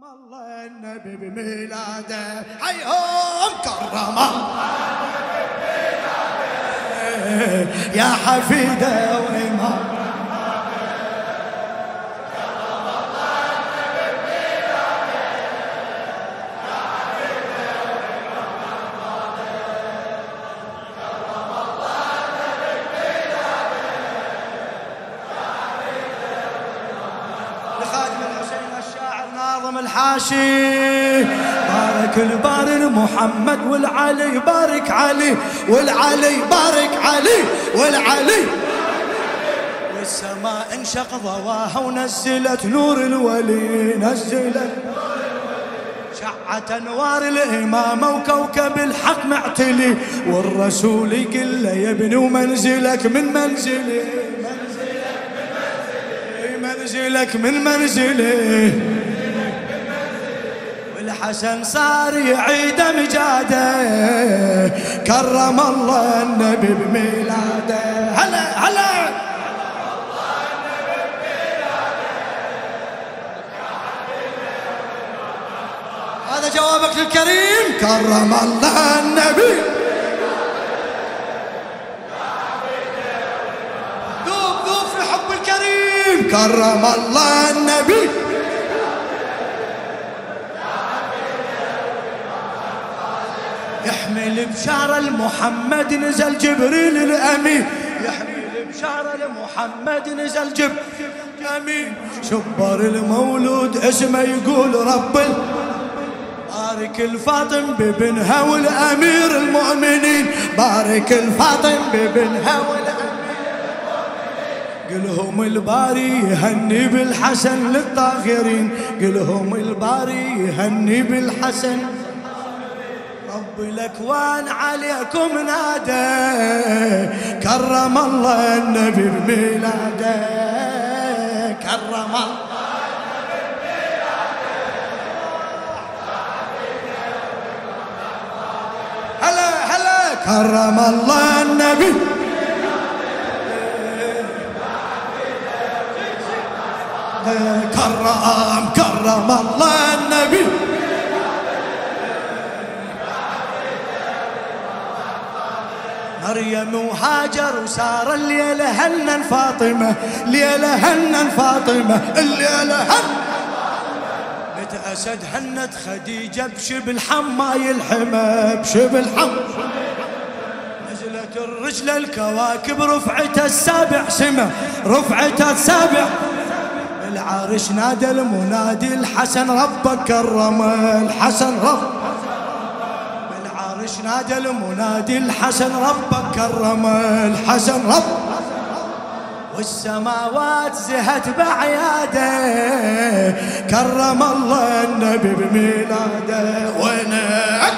كرم الله النبي بميلاده. حيهم كرم الله. يا حفيده وإمام. الحاشي. بارك الباري محمد والعلي بارك علي والعلي بارك علي والعلي. والسماء انشق ضواها ونزلت نور الولي نزلت شعت أنوار الامامه وكوكب الحق معتلي. والرسول يقول له يا ابني ومنزلك من منزلي منزلك من منزلي. والحسن صار يعيد مجاده كرم الله النبي بميلاده. هلا هلا. هذا جوابك للكريم. كرم الله النبي. ذوب ذوب في حب الكريم. كرم الله النبي. يحمل بشارة المحمد نزل جبريل الأمين. يحمل بشارة المحمد نزل جبريل الأمين. شبر المولود اسمه يقول رب بارك الفاطم بابنها والأمير المؤمنين. بارك الفاطم بابنها قلهم الباري يهني بالحسن للطاهرين قلهم الباري يهني بالحسن رب الأكوان عليكم نادى. كرم الله النبي بميلاده. كرم الله كرم الله النبي. كرم كرم الله النبي. مريم وهاجر وسار الليلة هنن فاطمة ليلة هنن فاطمة الليلة بنت أسد هنت خديجة بشبل حماي الحمى بشبل حم نزلت الرجل الكواكب رفعتها السابع سمة رفعتها السابع. العرش نادى المنادي الحسن ربك كرم الحسن رب العرش نادى المنادي الحسن ربك كرم الحسن رب. والسماوات زهت بعياده كرم الله النبي بميلاده. وينك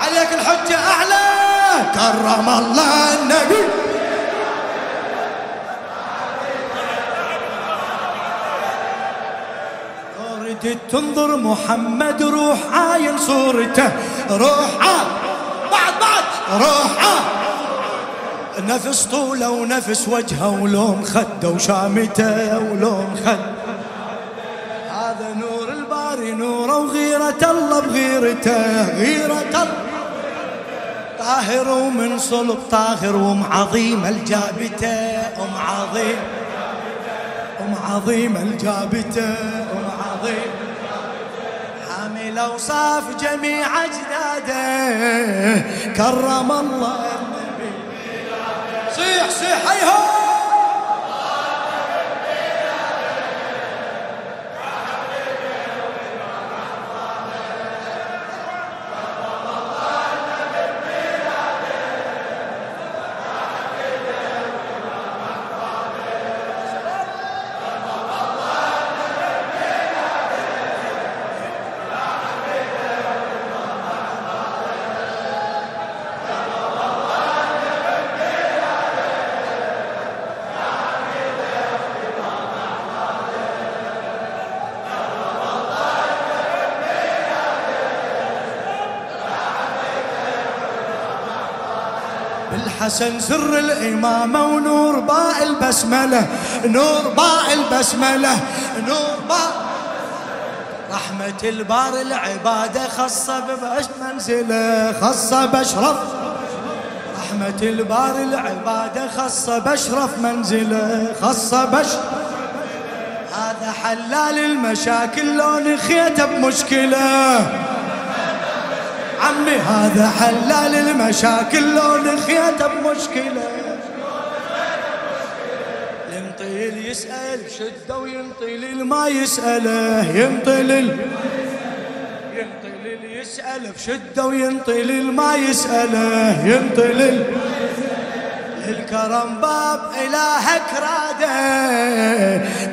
عليك الحجة أعلى. كرم الله النبي. ردت تنظر محمد روح عاين صورته. روح عا. بعد بعد. روح عا. نفس طوله ونفس وجهه ولون خده وشامته ولون خد. هذا نور الباري نوره وغيرة الله بغيرته غيرة الله. طاهر ومن صلب طاهر وام عظيم الجابتة ام عظيم ام عظيم الجابتة ام عظيم حامل أوصاف جميع أجداده. كرم الله النبي. صيح صيح هيهو بالحسن سر الإمامة ونور باء البسملة نور باء البسملة نور باء رحمة البار العبادة خاصة ببش منزله خاصة بشرف رحمة البار العبادة خاصة بشرف منزله خاصة بشرف هذا حلال المشاكل لو نخيت بمشكلة. عمي. هذا حلال المشاكل لو نخيت بمشكلة. ينطيل يسأل شدة وينطيل ما يسأله. ينطيل ينطيل يسأل بشدة وينطيل ما يسأله. ينطيل الكرم باب إلهك راده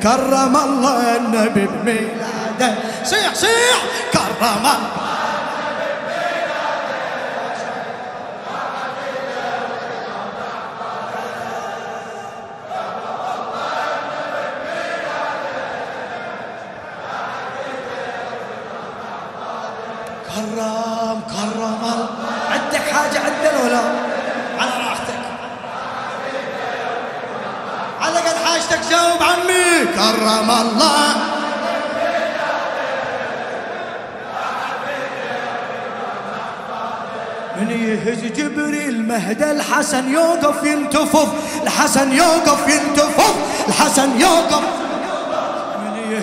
كرم الله النبي بميلاده. صيح صيح. كرم الله كرم كرم عندك حاجة عندنا ولا؟ على راحتك. على قد حاجتك جاوب عمي. كرم الله. من يهز جبريل مهدى الحسن يوقف ينتفض. الحسن يوقف ينتفض. الحسن يوقف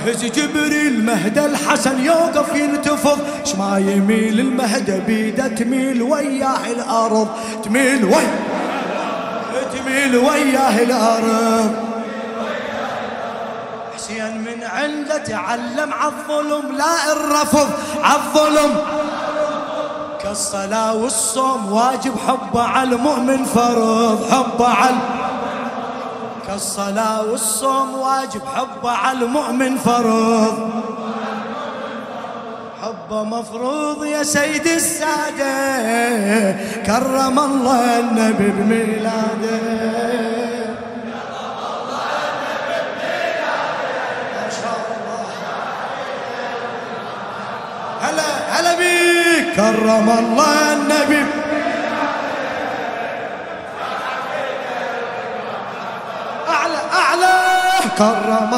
يهز جبريل مهدى الحسن يوقف ينتفض. شما يميل المهدى بيده تميل وياه الأرض. تميل وي تميل وياه الأرض. حسين من عنده تعلم عالظلم لا الرفض عالظلم. كالصلاة والصوم واجب حبه على المؤمن فرض حبه على كالصلاة والصوم واجب حبه على المؤمن فرض. حبه مفروض يا سيد السادة كرم الله النبي بميلاده. هلا هلا بيك. كرم الله النبي كرم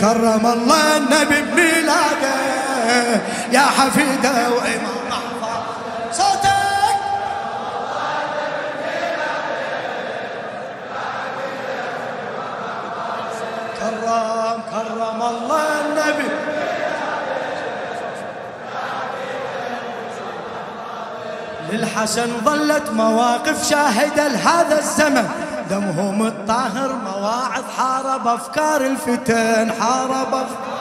كرم الله النبي بميلاده يا حفيده وإمام أحفظ صوتك. كرم كرم الله للحسن ظلت مواقف شاهدة لهذا الزمن. دمهم الطاهر مواعظ حارب أفكار الفتن حارب أفكار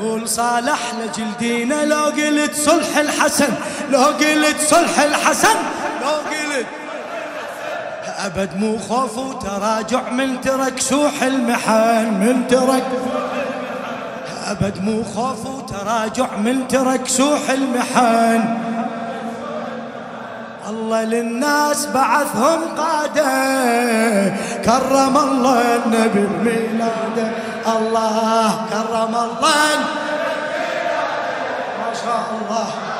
قول صالح لجلدينا لو قلت صلح الحسن لو قلت صلح الحسن لو قلت أبد مو خوف وتراجع من ترك سوح المحن من ترك أبد مو خوف وتراجع من ترك سوح المحن. الله للناس بعثهم قادة. كرم الله النبي بميلاده. الله كرم الله. ما شاء الله.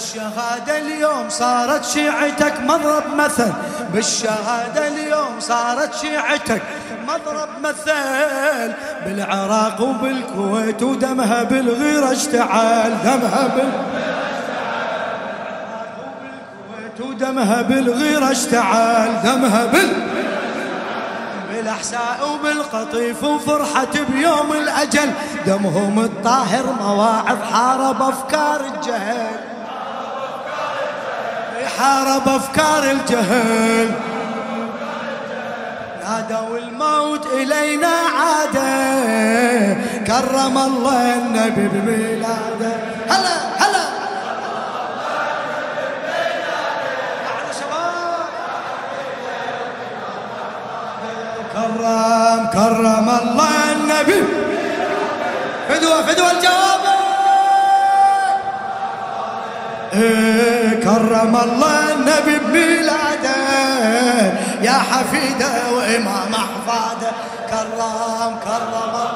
بالشهادة اليوم صارت شيعتك مضرب مثل بالشهادة اليوم صارت شيعتك مضرب مثل بالعراق وبالكويت ودمها بالغيرة اشتعل دمها بال ودمها بالغيرة اشتعل دمها بال بالأحساء وبالقطيف وفرحة بيوم الأجل دمهم الطاهر مواعظ حارب أفكار الجهل. حارب أفكار الجهل. نادوا الموت إلينا عادة. كرم الله النبي بميلاده. هلا هلا. كرم كرم الله النبي. فدوة فدوة الجواب. كرم الله النبي بميلاده يا حفيده وامام احفاده. كرم كرم الله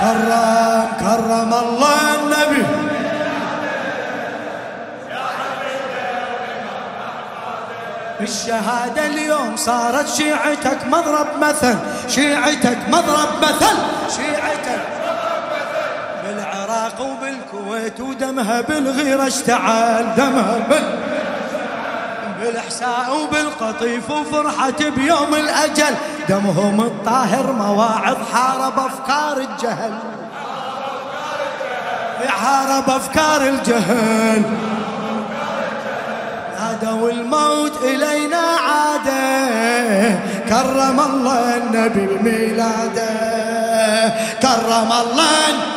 كرم كرم الله النبي الشهادة اليوم صارت شيعتك مضرب مثل شيعتك مضرب مثل. شيعتك بالعراق وبالكويت ودمها بالغيرة اشتعل دمها بال بالإحساء وبالقطيف وفرحة بيوم الأجل دمهم الطاهر مواعظ حارب أفكار الجهل. حارب أفكار الجهل. نادوا الموت إلينا عاده كرم الله النبي بميلاده. كرم الله